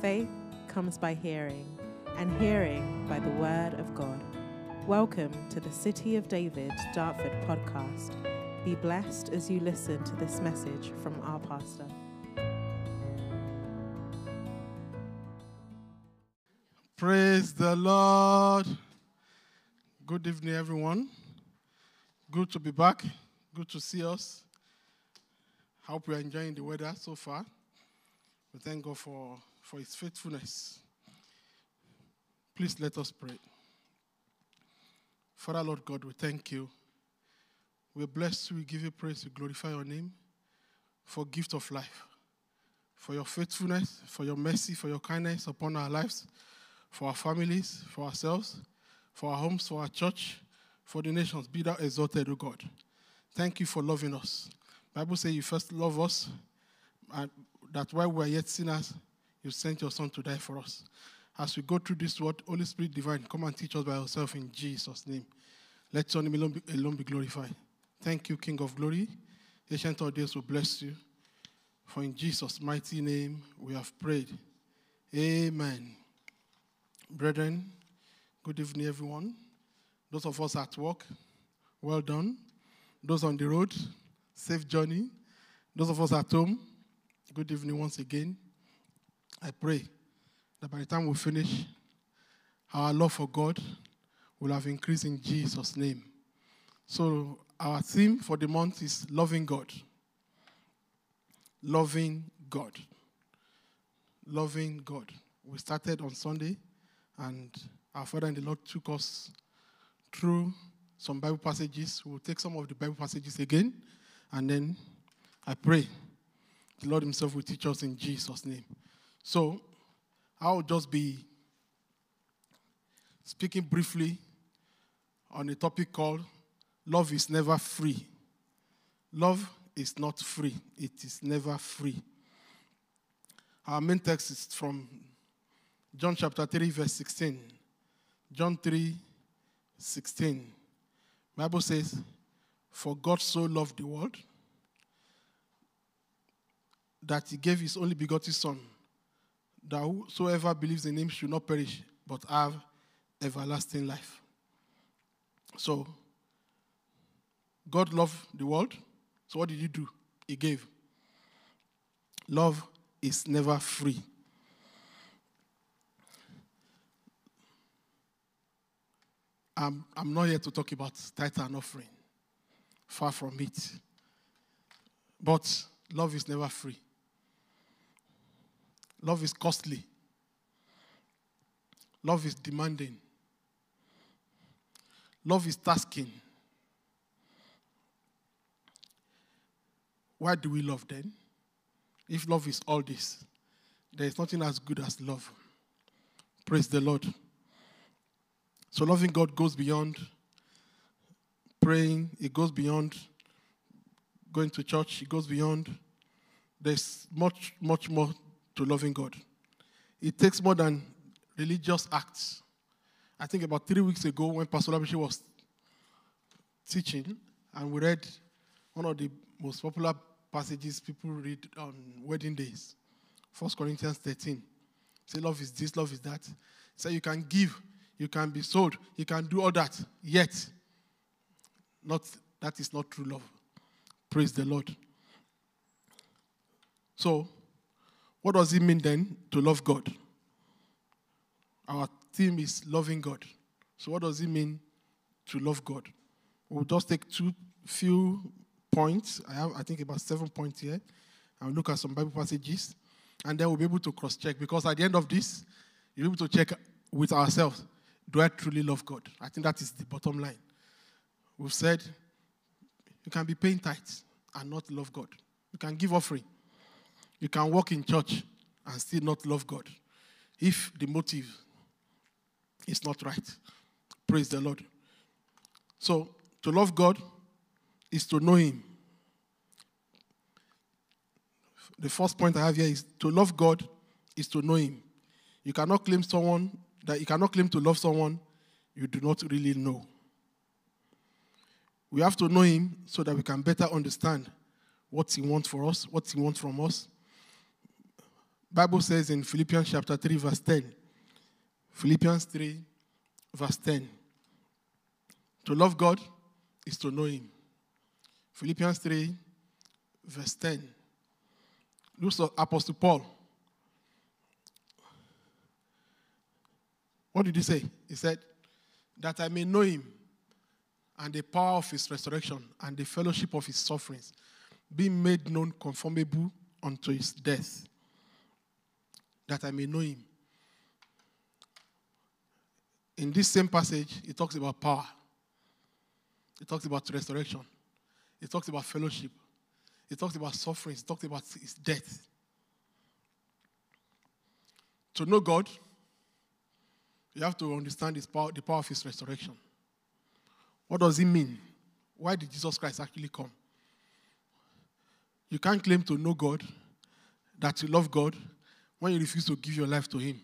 Faith comes by hearing, and hearing by the word of God. Welcome to the City of David Dartford podcast. Be blessed as you listen to this message from our pastor. Praise the Lord. Good evening, everyone. Good to be back. Good to see us. Hope are enjoying the weather so far. We thank God for, for His faithfulness. Please let us pray. Father, Lord God, we thank you. We bless you. We give you praise. We glorify your name for gift of life, for your faithfulness, for your mercy, for your kindness upon our lives for our families, for ourselves, for our homes, for our church, for the nations. Be thou exalted, O God. Thank you for loving us. Bible says you first love us, and that while we are yet sinners, you sent your Son to die for us. As we go through this word, Holy Spirit divine, come and teach us by yourself in Jesus' name. Let your name alone be, alone be glorified. Thank you, King of glory. Ancient of days will bless you. For in Jesus' mighty name we have prayed. Amen. Brethren, good evening, everyone. Those of us at work, well done. Those on the road, safe journey. Those of us at home, good evening once again. I pray that by the time we finish, our love for God will have increased in Jesus' name. So, our theme for the month is loving God. Loving God. Loving God. We started on Sunday and our Father in the Lord took us through some Bible passages. We'll take some of the Bible passages again, and then I pray the Lord Himself will teach us in Jesus' name. So I'll just be speaking briefly on a topic called Love is Never Free. Love is not free, it is never free. Our main text is from John chapter 3, verse 16. John 3, 16. Bible says, For God so loved the world that he gave his only begotten Son, that whosoever believes in him should not perish, but have everlasting life. So, God loved the world. So, what did he do? He gave. Love is never free. I'm, I'm not here to talk about tithe and offering. Far from it. But love is never free. Love is costly. Love is demanding. Love is tasking. Why do we love then? If love is all this, there is nothing as good as love. Praise the Lord. So loving God goes beyond praying, it goes beyond going to church, it goes beyond. There's much, much more to loving God. It takes more than religious acts. I think about three weeks ago when Pastor Labishi was teaching, and we read one of the most popular passages people read on wedding days. 1 Corinthians 13. Say, love is this, love is that. Say, you can give you can be sold, you can do all that. Yet, not that is not true love. Praise the Lord. So, what does it mean then to love God? Our theme is loving God. So, what does it mean to love God? We'll just take two few points. I have, I think, about seven points here. I'll look at some Bible passages, and then we'll be able to cross check because at the end of this, you'll be able to check with ourselves do I truly love God? I think that is the bottom line. We've said you can be paying tithes and not love God. You can give offering. You can walk in church and still not love God. If the motive is not right. Praise the Lord. So, to love God is to know Him. The first point I have here is to love God is to know Him. You cannot claim someone that you cannot claim to love someone you do not really know. We have to know Him so that we can better understand what He wants for us, what He wants from us. Bible says in Philippians chapter 3, verse 10. Philippians 3, verse 10. To love God is to know Him. Philippians 3, verse 10. Look at Apostle Paul. What did he say? He said, That I may know him and the power of his resurrection and the fellowship of his sufferings, being made known conformable unto his death, that I may know him. In this same passage, it talks about power, it talks about resurrection, it talks about fellowship, it talks about suffering, it talks about his death. To know God, you have to understand his power, the power of his resurrection. What does it mean? Why did Jesus Christ actually come? You can't claim to know God, that you love God, when you refuse to give your life to Him.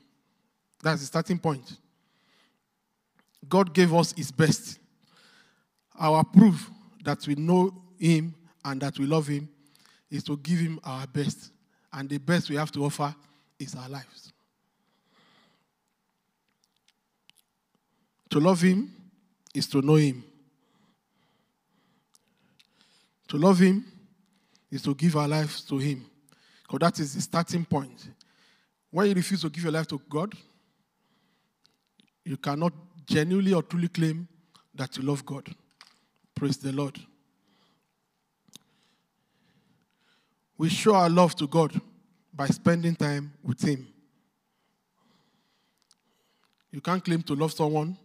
That's the starting point. God gave us His best. Our proof that we know Him and that we love Him is to give Him our best. And the best we have to offer is our lives. To love Him is to know Him. To love Him is to give our lives to Him. Because that is the starting point. When you refuse to give your life to God, you cannot genuinely or truly claim that you love God. Praise the Lord. We show our love to God by spending time with Him. You can't claim to love someone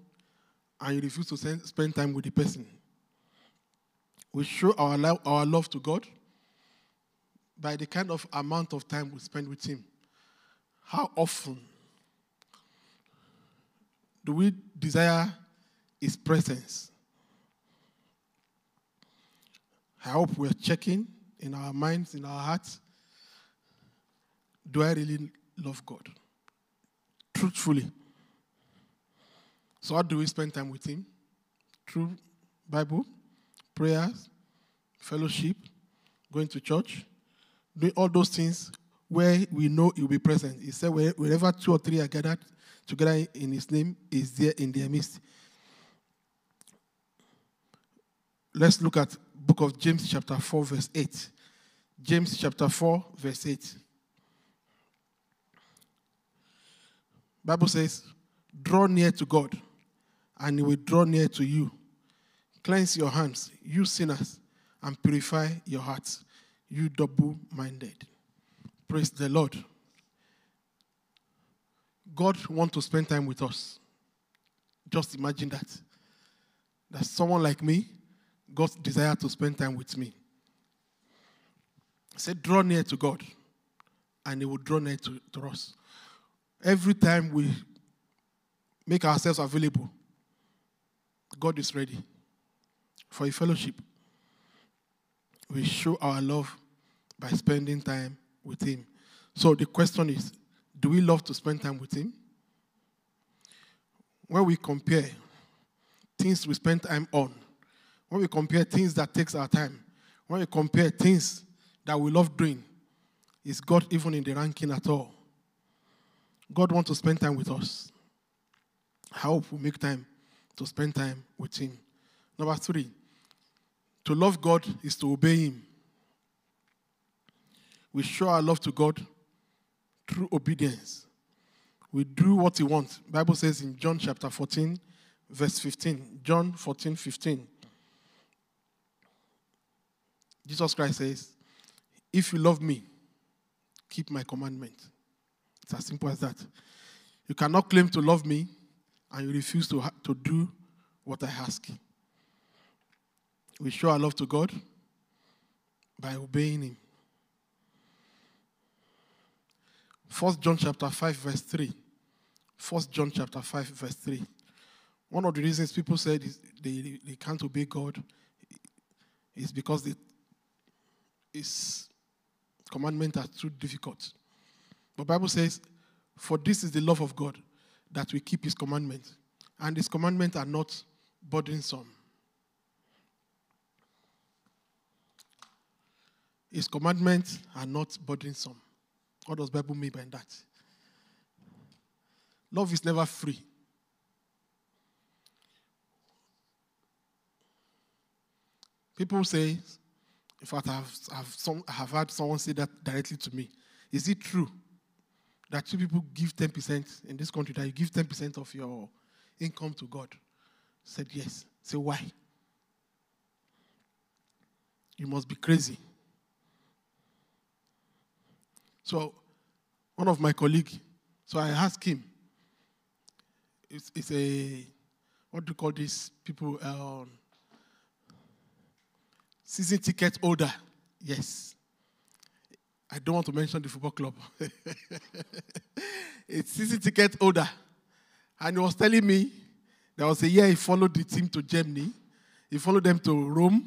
and you refuse to spend time with the person. We show our, love, our love to God by the kind of amount of time we spend with Him. How often do we desire His presence? I hope we're checking in our minds, in our hearts. Do I really love God? Truthfully. So, how do we spend time with Him? Through Bible, prayers, fellowship, going to church, doing all those things where we know He will be present. He said, wherever two or three are gathered together in His name, is there in their midst. Let's look at book of James chapter 4 verse 8. James chapter 4 verse 8. Bible says, "Draw near to God, and he will draw near to you. Cleanse your hands, you sinners, and purify your hearts, you double minded. Praise the Lord. God wants to spend time with us. Just imagine that. That someone like me, God desire to spend time with me. Say, draw near to God, and He will draw near to, to us. Every time we make ourselves available, God is ready for a fellowship. We show our love by spending time with Him. So the question is do we love to spend time with Him? When we compare things we spend time on, when we compare things that takes our time, when we compare things that we love doing, is God even in the ranking at all? God wants to spend time with us. I hope we make time to spend time with Him. Number three, to love God is to obey Him. We show our love to God through obedience. We do what He wants. Bible says in John chapter 14, verse 15. John 14, 15. Jesus Christ says, If you love me, keep my commandment. It's as simple as that. You cannot claim to love me and you refuse to, ha- to do what I ask. We show our love to God by obeying Him. First John chapter 5, verse 3. First John chapter 5, verse 3. One of the reasons people said they, they can't obey God is because they, His commandments are too difficult. But Bible says, For this is the love of God, that we keep his commandments. And his commandments are not burdensome. His commandments are not burdensome. What does Bible mean by that? Love is never free. People say, in fact, I've, I've, some, I have had someone say that directly to me. Is it true that two people give 10% in this country, that you give 10% of your income to God? I said, yes. Say, why? You must be crazy. So, one of my colleagues, so I asked him, it's, it's a, what do you call these people? Um, season ticket holder. Yes. I don't want to mention the football club. it's season ticket holder. And he was telling me there was a year he followed the team to Germany. He followed them to Rome.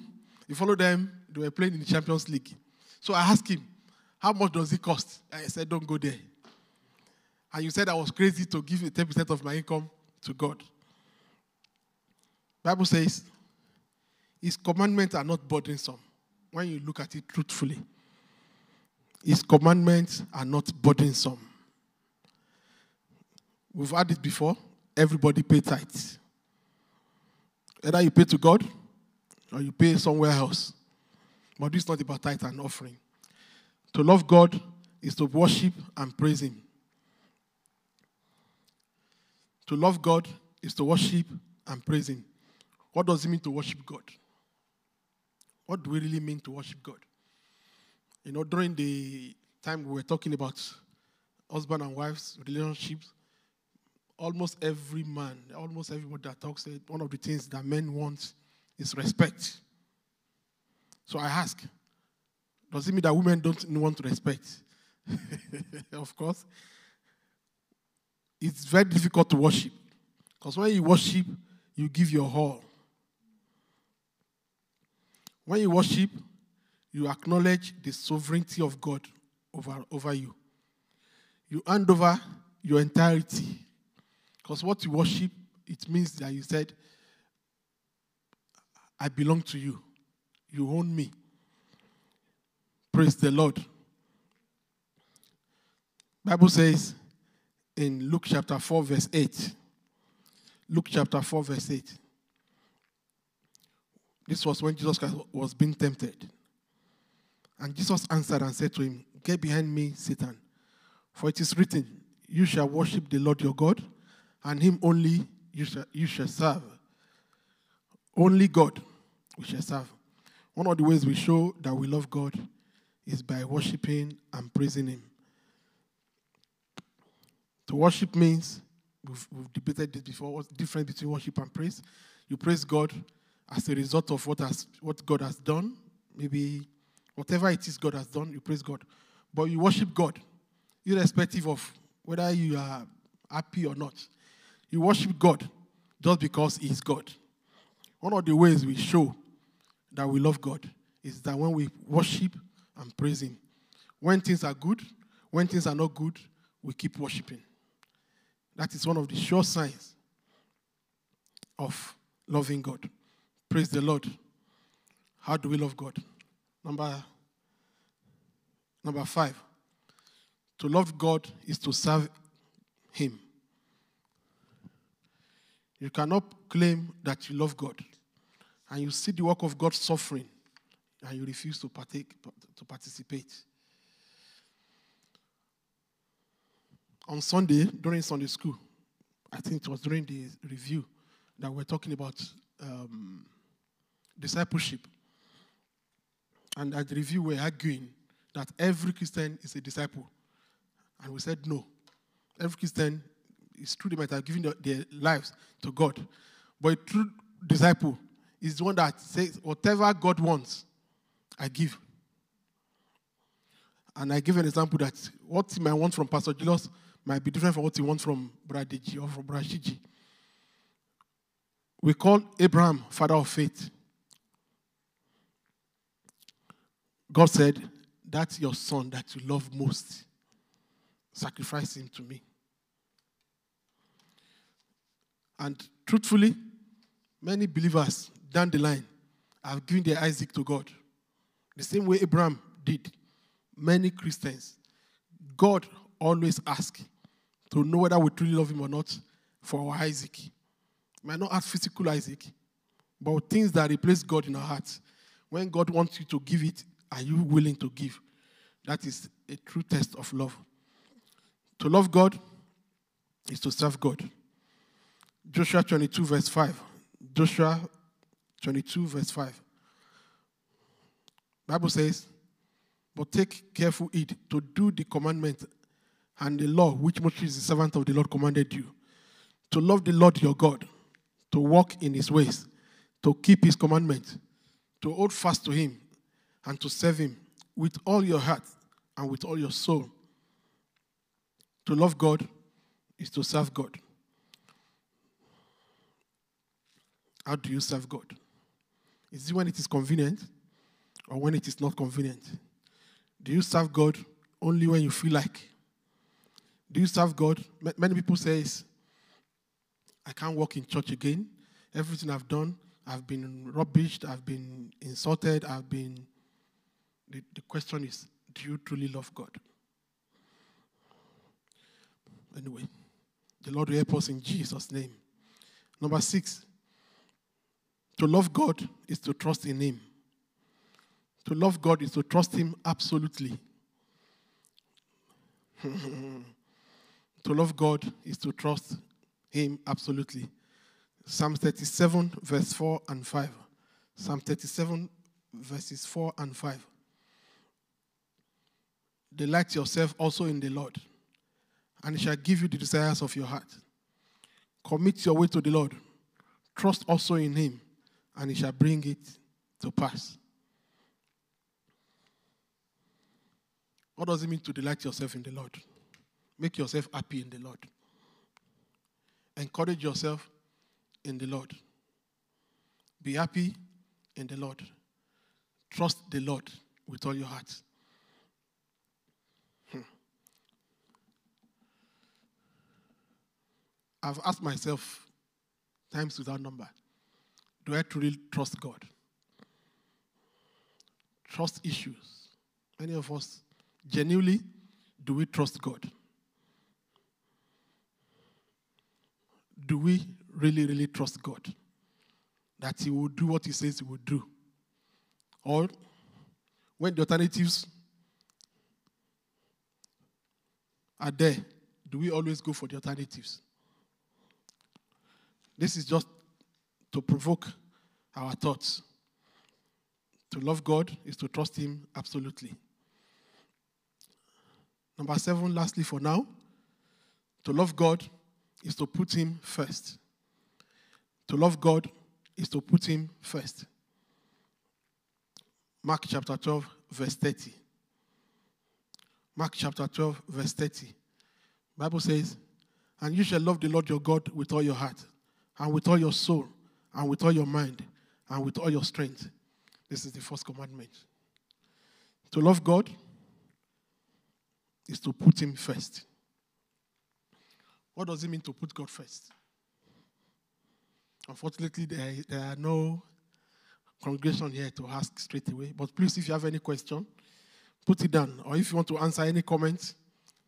He followed them. They were playing in the Champions League. So I asked him, how much does it cost? I said, don't go there. And you said I was crazy to give 10% of my income to God. Bible says, his commandments are not burdensome when you look at it truthfully. His commandments are not burdensome. We've had it before. Everybody pay tithes. Either you pay to God or you pay somewhere else. But this is not about tithe and offering. To love God is to worship and praise Him. To love God is to worship and praise Him. What does it mean to worship God? What do we really mean to worship God? You know, during the time we were talking about husband and wife's relationships, almost every man, almost everybody that talks, one of the things that men want is respect. So I ask, does it mean that women don't want to respect? of course. It's very difficult to worship. Because when you worship, you give your all. When you worship, you acknowledge the sovereignty of God over, over you. You hand over your entirety. Because what you worship, it means that you said, I belong to you. You own me. Praise the Lord. Bible says in Luke chapter 4, verse 8. Luke chapter 4, verse 8. This was when Jesus Christ was being tempted. And Jesus answered and said to him, Get behind me, Satan. For it is written, You shall worship the Lord your God, and him only you shall, you shall serve. Only God we shall serve. One of the ways we show that we love God is by worshiping and praising him. To worship means, we've, we've debated this before, what's the difference between worship and praise? You praise God as a result of what, has, what God has done. Maybe whatever it is God has done, you praise God. But you worship God, irrespective of whether you are happy or not. You worship God just because He is God. One of the ways we show that we love God is that when we worship and praise Him. When things are good, when things are not good, we keep worshiping. That is one of the sure signs of loving God. Praise the Lord. How do we love God? Number, number five. To love God is to serve Him. You cannot claim that you love God and you see the work of God suffering and you refuse to partake to participate. On Sunday, during Sunday school, I think it was during the review that we're talking about um, discipleship. And at the review, we're arguing that every Christian is a disciple. And we said no. Every Christian is true, they might have given their, their lives to God. But a true disciple is the one that says, whatever God wants, I give. And I give an example that what he might want from Pastor Julius might be different from what he wants from Deji or from Brother Shiji. We call Abraham father of faith. God said, That's your son that you love most. Sacrifice him to me. And truthfully, many believers down the line have given their Isaac to God. The same way Abraham did. Many Christians God always asks to know whether we truly love him or not for our Isaac. might not ask physical Isaac, but things that replace God in our hearts. When God wants you to give it, are you willing to give? That is a true test of love. To love God is to serve God. Joshua 22, verse 5. Joshua 22, verse 5. Bible says, But take careful heed to do the commandment and the law which Moses, the servant of the Lord, commanded you. To love the Lord your God, to walk in his ways, to keep his commandments, to hold fast to him, and to serve him with all your heart and with all your soul. To love God is to serve God. How do you serve God? Is it when it is convenient or when it is not convenient? Do you serve God only when you feel like? Do you serve God? Many people say, I can't walk in church again. Everything I've done, I've been rubbished, I've been insulted, I've been. The, the question is, do you truly love God? Anyway, the Lord will help us in Jesus' name. Number six, to love God is to trust in Him. To love God is to trust Him absolutely. to love God is to trust Him absolutely. Psalm 37, verse 4 and 5. Psalm 37, verses 4 and 5. Delight yourself also in the Lord, and He shall give you the desires of your heart. Commit your way to the Lord. Trust also in Him, and He shall bring it to pass. What does it mean to delight yourself in the Lord? Make yourself happy in the Lord. Encourage yourself in the Lord. Be happy in the Lord. Trust the Lord with all your heart. Hmm. I've asked myself times without number do I truly trust God? Trust issues. Many of us genuinely do we trust God? Do we really, really trust God? That He will do what He says He will do? Or when the alternatives are there, do we always go for the alternatives? This is just to provoke our thoughts. To love God is to trust Him absolutely. Number seven, lastly, for now, to love God is to put Him first. To love God is to put Him first. Mark chapter 12, verse 30. Mark chapter 12, verse 30. Bible says, And you shall love the Lord your God with all your heart, and with all your soul, and with all your mind, and with all your strength. This is the first commandment. To love God is to put Him first. What does it mean to put God first? Unfortunately, there, there are no congregation here to ask straight away. But please, if you have any question, put it down. Or if you want to answer any comments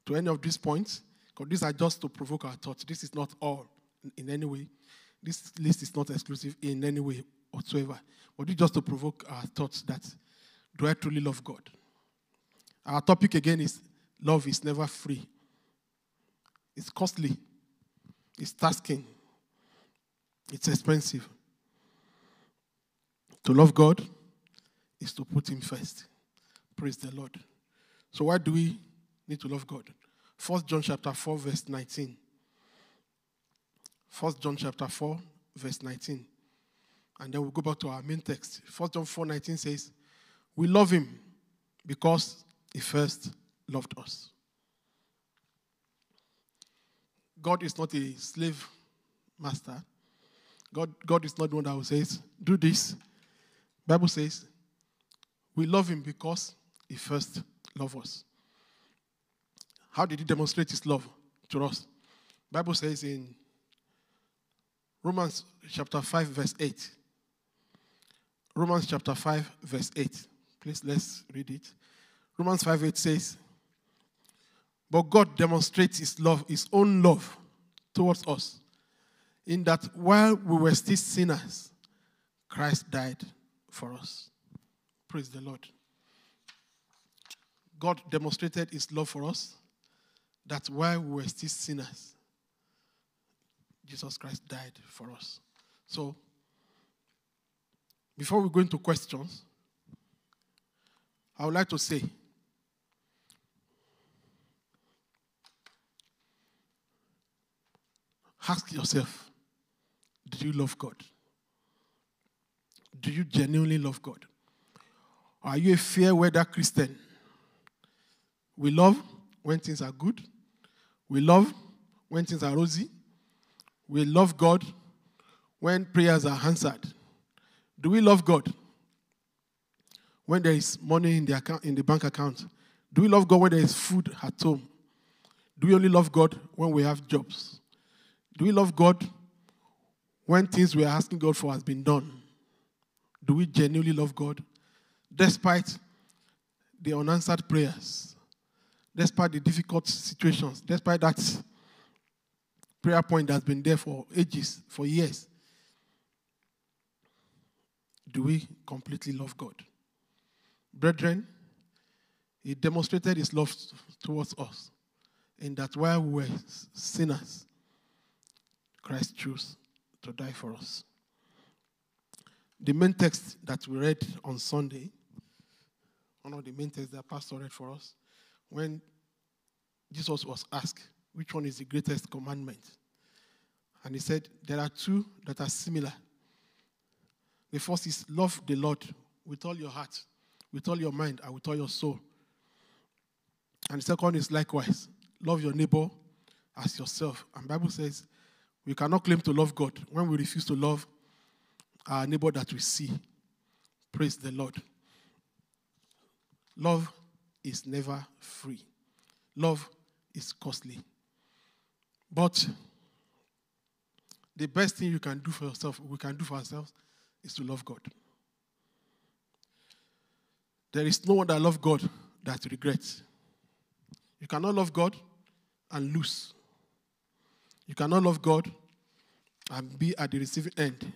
to any of these points, because these are just to provoke our thoughts. This is not all in any way. This list is not exclusive in any way whatsoever. But it's just to provoke our thoughts that do I truly love God? Our topic again is love is never free. It's costly. It's tasking. It's expensive. To love God is to put Him first. Praise the Lord. So why do we need to love God? First John chapter 4, verse 19. First John chapter 4, verse 19. And then we'll go back to our main text. First John 4, 19 says, We love him because he first loved us. God is not a slave master. God, God is not the one that will say, do this. Bible says, we love him because he first loved us. How did he demonstrate his love to us? Bible says in Romans chapter 5, verse 8. Romans chapter 5, verse 8. Please let's read it. Romans 5 8 says, But God demonstrates his love, his own love towards us, in that while we were still sinners, Christ died for us. Praise the Lord. God demonstrated his love for us, that while we were still sinners, Jesus Christ died for us. So, before we go into questions, I would like to say ask yourself do you love God? Do you genuinely love God? Or are you a fair weather Christian? We love when things are good, we love when things are rosy, we love God when prayers are answered. Do we love God when there is money in the, account, in the bank account? Do we love God when there is food at home? Do we only love God when we have jobs? Do we love God when things we are asking God for has been done? Do we genuinely love God despite the unanswered prayers, despite the difficult situations, despite that prayer point that's been there for ages, for years? Do we completely love God? Brethren, He demonstrated His love towards us in that while we were sinners, Christ chose to die for us. The main text that we read on Sunday, one of the main texts that Pastor read for us, when Jesus was asked, which one is the greatest commandment? And he said, there are two that are similar. The first is love the Lord with all your heart, with all your mind, and with all your soul. And the second is likewise, love your neighbor as yourself. And Bible says we cannot claim to love God when we refuse to love our neighbor that we see. Praise the Lord. Love is never free. Love is costly. But the best thing you can do for yourself, we can do for ourselves, is to love God. There is no one that loves God that regrets. You cannot love God and lose. You cannot love God and be at the receiving end.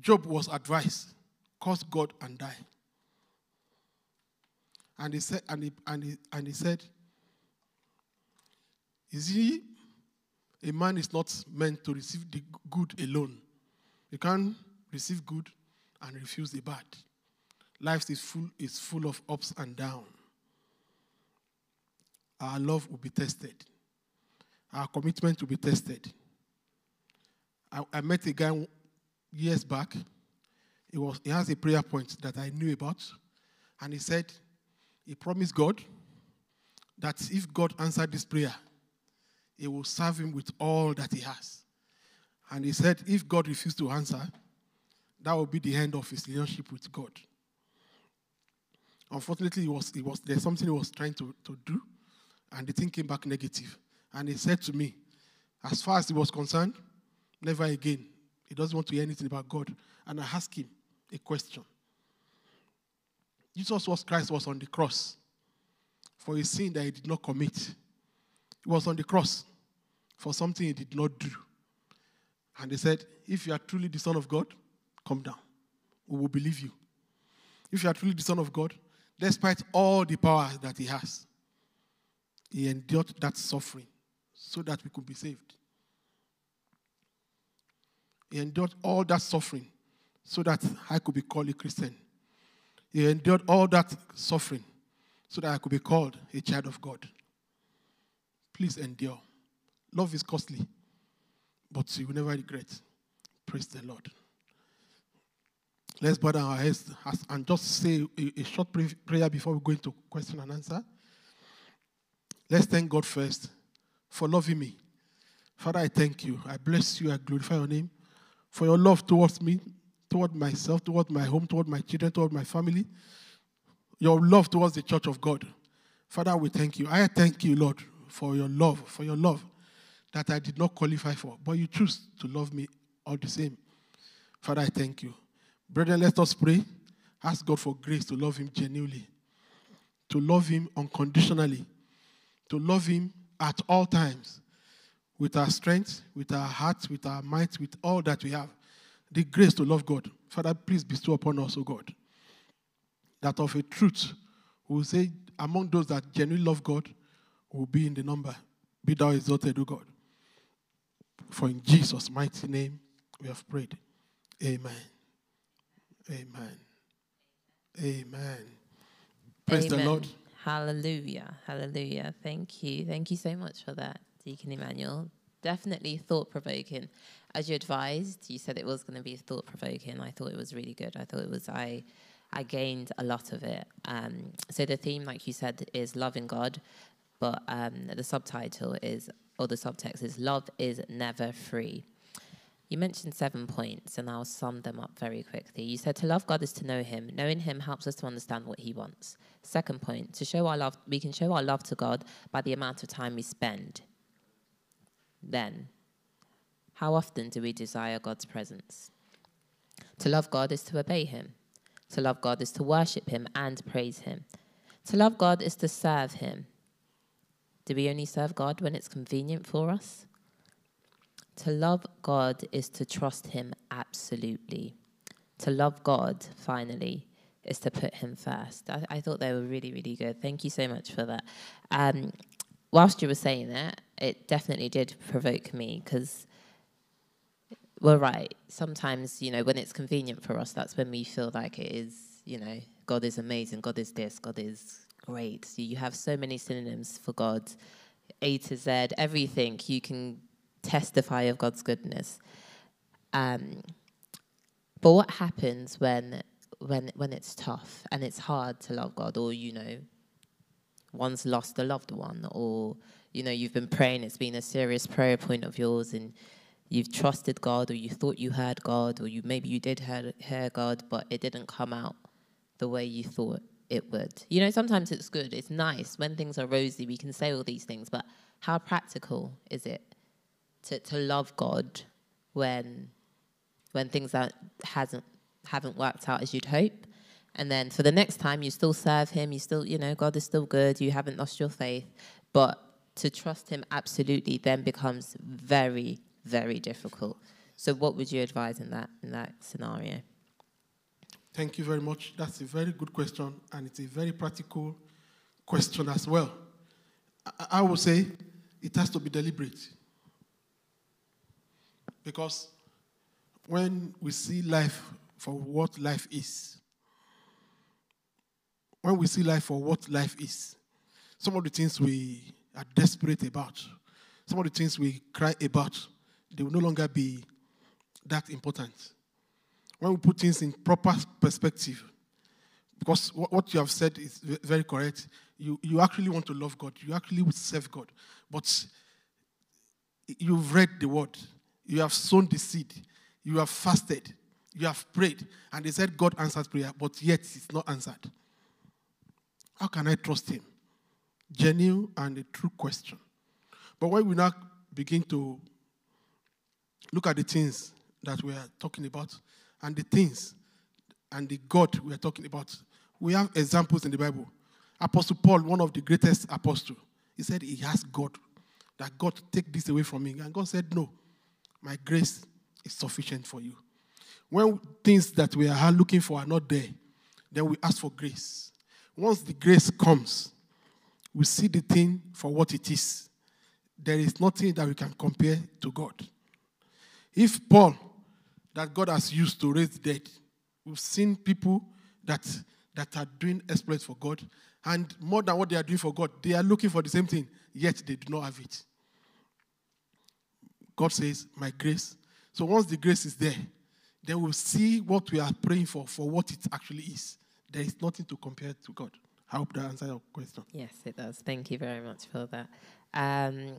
Job was advised, curse God and die. And he said, and he, and he, and he said, Is he a man is not meant to receive the good alone? You can't receive good and refuse the bad. Life is full, is full of ups and downs. Our love will be tested. Our commitment will be tested. I, I met a guy years back. He, was, he has a prayer point that I knew about. And he said, he promised God that if God answered this prayer, he will serve him with all that he has. And he said, if God refused to answer, that will be the end of his relationship with God. Unfortunately, he was, he was, there's something he was trying to, to do, and the thing came back negative. And he said to me, as far as he was concerned, never again. He doesn't want to hear anything about God. And I asked him a question. Jesus was Christ was on the cross for a sin that he did not commit. He was on the cross for something he did not do. And they said, If you are truly the Son of God, come down. We will believe you. If you are truly the Son of God, despite all the power that he has, he endured that suffering so that we could be saved. He endured all that suffering so that I could be called a Christian. He endured all that suffering so that I could be called a child of God. Please endure. Love is costly, but you will never regret. Praise the Lord. Let's bow down our heads and just say a, short prayer before we go into question and answer. Let's thank God first for loving me. Father, I thank you. I bless you. I glorify your name for your love towards me, toward myself, toward my home, toward my children, toward my family. Your love towards the church of God. Father, we thank you. I thank you, Lord, for your love, for your love that I did not qualify for, but you choose to love me all the same. Father, I thank you. Brethren, let us pray. Ask God for grace to love Him genuinely, to love Him unconditionally, to love Him at all times, with our strength, with our hearts, with our might, with all that we have. The grace to love God. Father, please bestow upon us, O God, that of a truth, we will say, among those that genuinely love God, will be in the number. Be thou exalted, O God. For in Jesus' mighty name we have prayed. Amen. Amen. Amen. Praise Amen. the Lord. Hallelujah. Hallelujah. Thank you. Thank you so much for that, Deacon Emmanuel. Definitely thought provoking. As you advised, you said it was going to be thought provoking. I thought it was really good. I thought it was, I, I gained a lot of it. Um, so the theme, like you said, is loving God, but um, the subtitle is, or the subtext is, Love is Never Free. You mentioned seven points, and I'll sum them up very quickly. You said to love God is to know Him. Knowing Him helps us to understand what He wants. Second point, to show our love, we can show our love to God by the amount of time we spend. Then, how often do we desire God's presence? To love God is to obey Him. To love God is to worship Him and praise Him. To love God is to serve Him. Do we only serve God when it's convenient for us? To love God is to trust Him absolutely. To love God, finally, is to put Him first. I, I thought they were really, really good. Thank you so much for that. Um, whilst you were saying that, it definitely did provoke me because we're right. Sometimes, you know, when it's convenient for us, that's when we feel like it is, you know, God is amazing, God is this, God is great. You have so many synonyms for God, A to Z, everything. You can testify of God's goodness. Um, but what happens when when when it's tough and it's hard to love God, or you know, one's lost a loved one, or you know, you've been praying, it's been a serious prayer point of yours, and you've trusted God, or you thought you heard God, or you maybe you did hear, hear God, but it didn't come out the way you thought it would. You know, sometimes it's good, it's nice when things are rosy, we can say all these things, but how practical is it to, to love God when when things are, hasn't haven't worked out as you'd hope? And then for the next time, you still serve Him. You still, you know, God is still good. You haven't lost your faith, but to trust Him absolutely then becomes very, very difficult. So, what would you advise in that in that scenario? Thank you very much. That's a very good question, and it's a very practical question as well. I, I would say it has to be deliberate. Because when we see life for what life is, when we see life for what life is, some of the things we are desperate about, some of the things we cry about, they will no longer be that important. When we put things in proper perspective, because what, you have said is very correct. You, you actually want to love God, you actually serve God, but you've read the word, you have sown the seed, you have fasted, you have prayed, and they said God answers prayer, but yet it's not answered. How can I trust Him? Genuine and a true question. But when we now begin to look at the things that we are talking about and the things and the God we are talking about, we have examples in the Bible. Apostle Paul, one of the greatest apostles, he said he asked God, that God take this away from me. And God said, No, my grace is sufficient for you. When things that we are looking for are not there, then we ask for grace. Once the grace comes, we see the thing for what it is. There is nothing that we can compare to God. If Paul, that God has used to raise the dead, we've seen people that, that are doing exploits for God, and more than what they are doing for God, they are looking for the same thing, yet they do not have it. God says, My grace. So once the grace is there, then we'll see what we are praying for, for what it actually is. There is nothing to compare to God. I hope that answers your question. Yes, it does. Thank you very much for that. Um,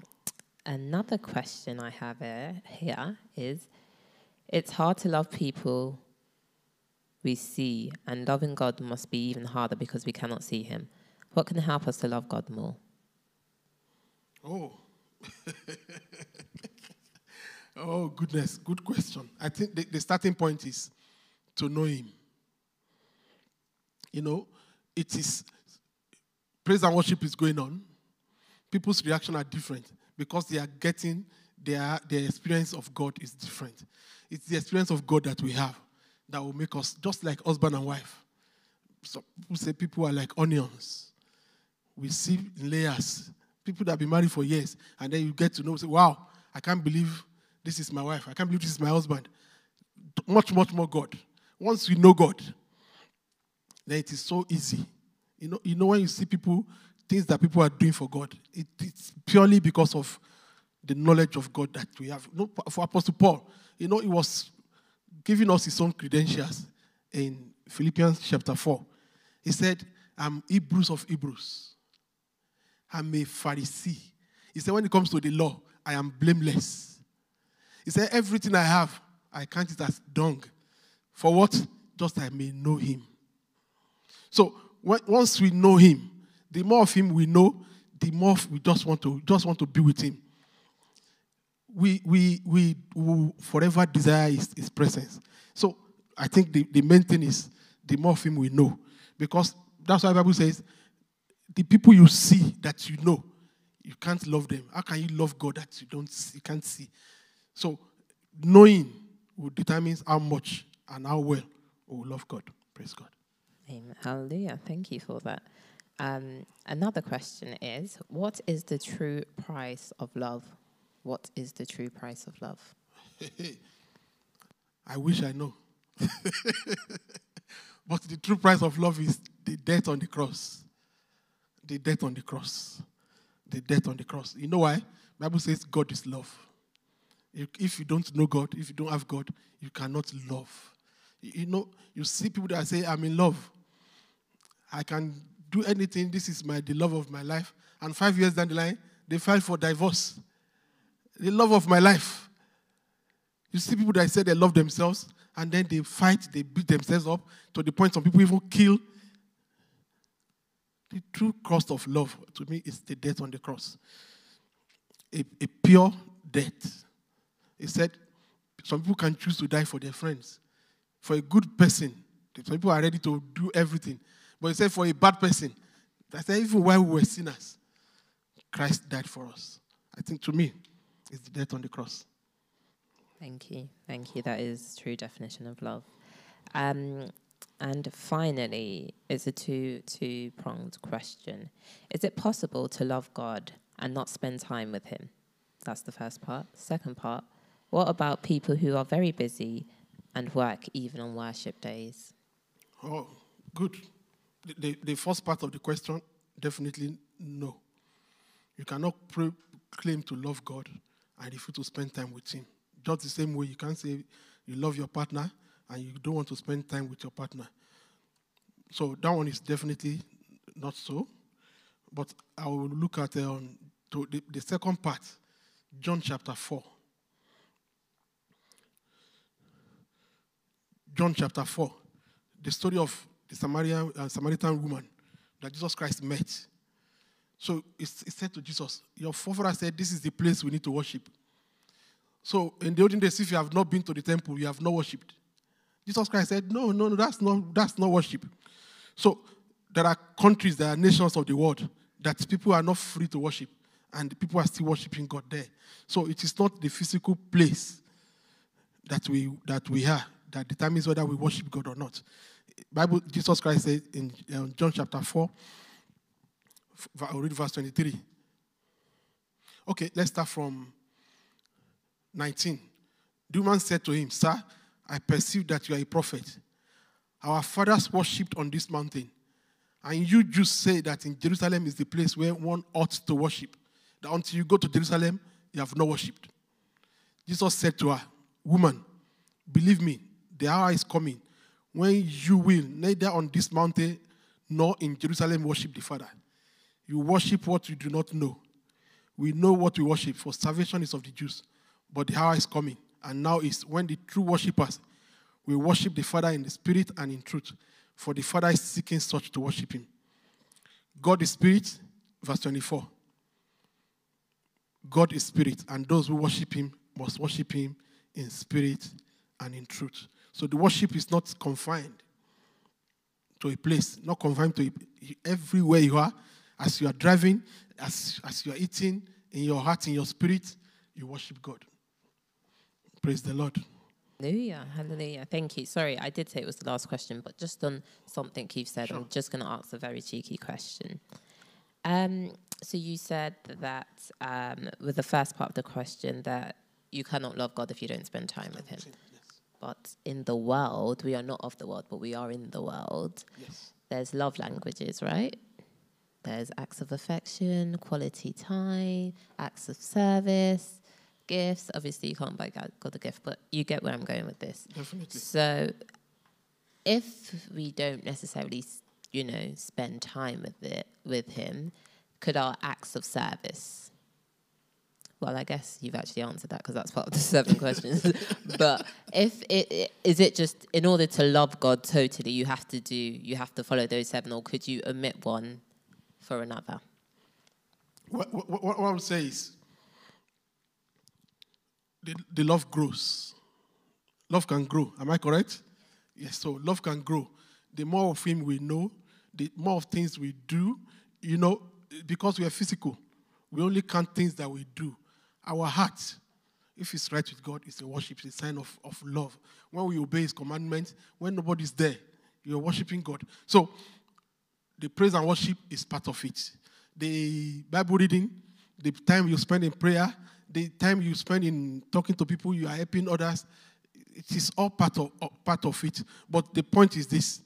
another question I have uh, here is it's hard to love people we see, and loving God must be even harder because we cannot see Him. What can help us to love God more? Oh. oh, goodness. Good question. I think the, the starting point is to know Him. You know, it is praise and worship is going on. people's reaction are different because they are getting their, their experience of God is different. It's the experience of God that we have that will make us just like husband and wife. Some people say people are like onions. We see layers. People that have been married for years, and then you get to know, say, wow, I can't believe this is my wife. I can't believe this is my husband. Much, much more God. Once we know God, then it is so easy. You know, you know when you see people, things that people are doing for God, it, it's purely because of the knowledge of God that we have. You know, for Apostle Paul, you know, he was giving us his own credentials in Philippians chapter 4. He said, I'm Hebrews of Hebrews. I'm a Pharisee. He said, when it comes to the law, I am blameless. He said, everything I have, I count it as dung. For what? Just I may know him. So once we know him, the more of him we know, the more we just want to just want to be with him. We we we will forever desire his, his presence. So I think the, the main thing is the more of him we know. Because that's why the Bible says the people you see that you know, you can't love them. How can you love God that you don't see, you can't see? So knowing will determine how much and how well we will love God. Praise God. Amen. Hallelujah. Thank you for that. Um, another question is What is the true price of love? What is the true price of love? I wish I know. but the true price of love is the death on the cross. The death on the cross. The death on the cross. You know why? Bible says God is love. If you don't know God, if you don't have God, you cannot love. You know, you see people that say, I'm in love. I can do anything. This is my the love of my life. And five years down the line, they file for divorce. The love of my life. You see people that say they love themselves, and then they fight, they beat themselves up to the point some people even kill. The true cost of love, to me, is the death on the cross. A, a pure death. He said, some people can choose to die for their friends. For a good person, some people are ready to do everything. But he said, for a bad person, that said, even while we were sinners, Christ died for us. I think to me, it's the death on the cross. Thank you. Thank you. That is true definition of love. Um, and finally, it's a two two pronged question. Is it possible to love God and not spend time with Him? That's the first part. Second part, what about people who are very busy and work even on worship days? Oh, good. The, the, the first part of the question, definitely no. You cannot claim to love God and refuse to spend time with Him. Just the same way you can't say you love your partner and you don't want to spend time with your partner. So that one is definitely not so. But I will look at um, the, the second part, John chapter 4. John chapter 4, the story of the Samaritan, uh, Samaritan woman that Jesus Christ met. So he said to Jesus, Your forefather said, This is the place we need to worship. So in the olden days, if you have not been to the temple, you have not worshipped. Jesus Christ said, No, no, no, that's not that's not worship. So there are countries, there are nations of the world that people are not free to worship, and people are still worshiping God there. So it is not the physical place that we that we are that determines whether we worship God or not. Bible, Jesus Christ said in um, John chapter 4, I'll read verse 23. Okay, let's start from 19. The woman said to him, Sir, I perceive that you are a prophet. Our fathers worshipped on this mountain. And you Jews say that in Jerusalem is the place where one ought to worship. That until you go to Jerusalem, you have not worshipped. Jesus said to her, Woman, believe me, the hour is coming when you will neither on this mountain nor in Jerusalem worship the Father. You worship what you do not know. We know what we worship, for salvation is of the Jews. But the hour is coming, and now is when the true worshippers will worship the Father in the Spirit and in truth, for the Father is seeking such to worship Him. God is Spirit, verse 24. God is Spirit, and those who worship Him must worship Him in spirit and in truth. So the worship is not confined to a place, not confined to a, everywhere you are. As you are driving, as, as you are eating, in your heart, in your spirit, you worship God. Praise the Lord. Hallelujah, hallelujah. Thank you. Sorry, I did say it was the last question, but just on something you've said, Sure. I'm just going to ask a very cheeky question. Um, so you said that um, with the first part of the question that you cannot love God if you don't spend time with Him. But in the world, we are not of the world, but we are in the world. Yes. There's love languages, right? There's acts of affection, quality time, acts of service, gifts. Obviously, you can't buy God God a gift, but you get where I'm going with this. Definitely. So, if we don't necessarily, you know, spend time with it with Him, could our acts of service? Well, I guess you've actually answered that because that's part of the seven questions. but if it, is it just in order to love God totally, you have to do you have to follow those seven, or could you omit one for another? What, what, what what I would say is the, the love grows. Love can grow. Am I correct? Yes, so love can grow. The more of Him we know, the more of things we do, you know, because we are physical, we only count things that we do. Our heart, if it's right with God, it's a worship, it's a sign of, of love. When we obey His commandments, when nobody's there, you're worshiping God. So the praise and worship is part of it. The Bible reading, the time you spend in prayer, the time you spend in talking to people, you are helping others, it is all part of, part of it. But the point is this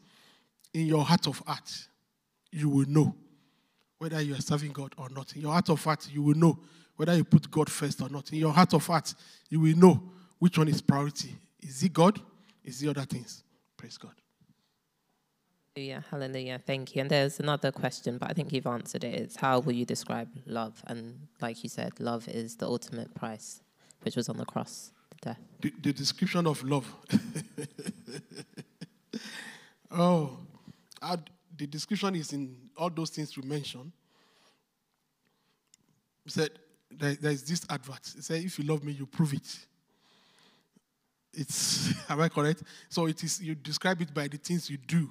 in your heart of heart, you will know whether you are serving God or not. In your heart of heart, you will know whether you put God first or not. In your heart of heart, you will know which one is priority. Is it God? Is it other things? Praise God. Hallelujah, hallelujah. Thank you. And there's another question, but I think you've answered it. It's how will you describe love? And like you said, love is the ultimate price, which was on the cross, the death. the, the description of love. oh, how- the description is in all those things we mentioned. Said, there, there is this advert. He said, if you love me, you prove it. It's, am I correct? So it is, you describe it by the things you do.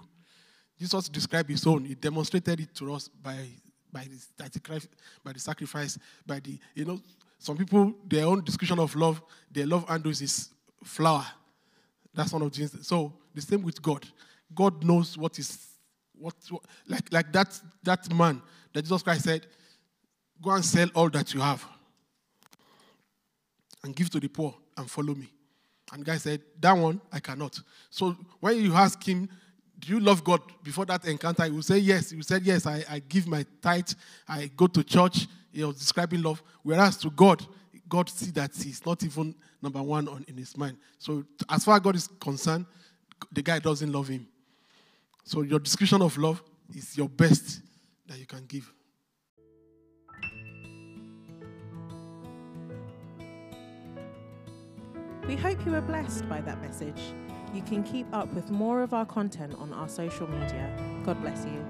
Jesus described his own. He demonstrated it to us by, by, the, by the sacrifice, by the, you know, some people, their own description of love, their love handles is flower. That's one of the things. So the same with God. God knows what is, what, what like, like that, that man that Jesus Christ said, go and sell all that you have and give to the poor and follow me. And guy said, That one I cannot. So when you ask him, Do you love God before that encounter? He will say yes. He say, Yes, I, I give my tithe, I go to church. He was describing love. Whereas to God, God see that he's not even number one on, in his mind. So as far as God is concerned, the guy doesn't love him. So your description of love is your best that you can give. We hope you were blessed by that message. You can keep up with more of our content on our social media. God bless you.